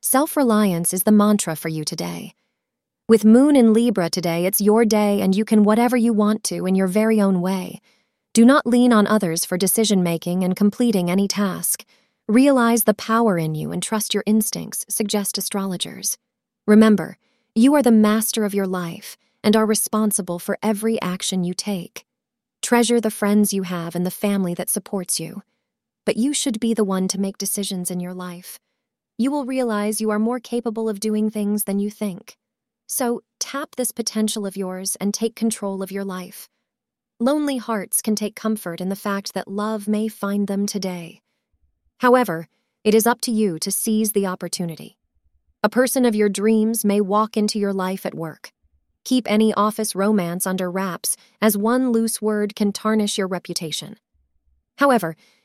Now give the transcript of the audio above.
self reliance is the mantra for you today. With Moon in Libra today, it's your day and you can whatever you want to in your very own way. Do not lean on others for decision making and completing any task. Realize the power in you and trust your instincts, suggest astrologers. Remember, you are the master of your life and are responsible for every action you take. Treasure the friends you have and the family that supports you. But you should be the one to make decisions in your life. You will realize you are more capable of doing things than you think. So tap this potential of yours and take control of your life. Lonely hearts can take comfort in the fact that love may find them today. However, it is up to you to seize the opportunity. A person of your dreams may walk into your life at work. Keep any office romance under wraps, as one loose word can tarnish your reputation. However,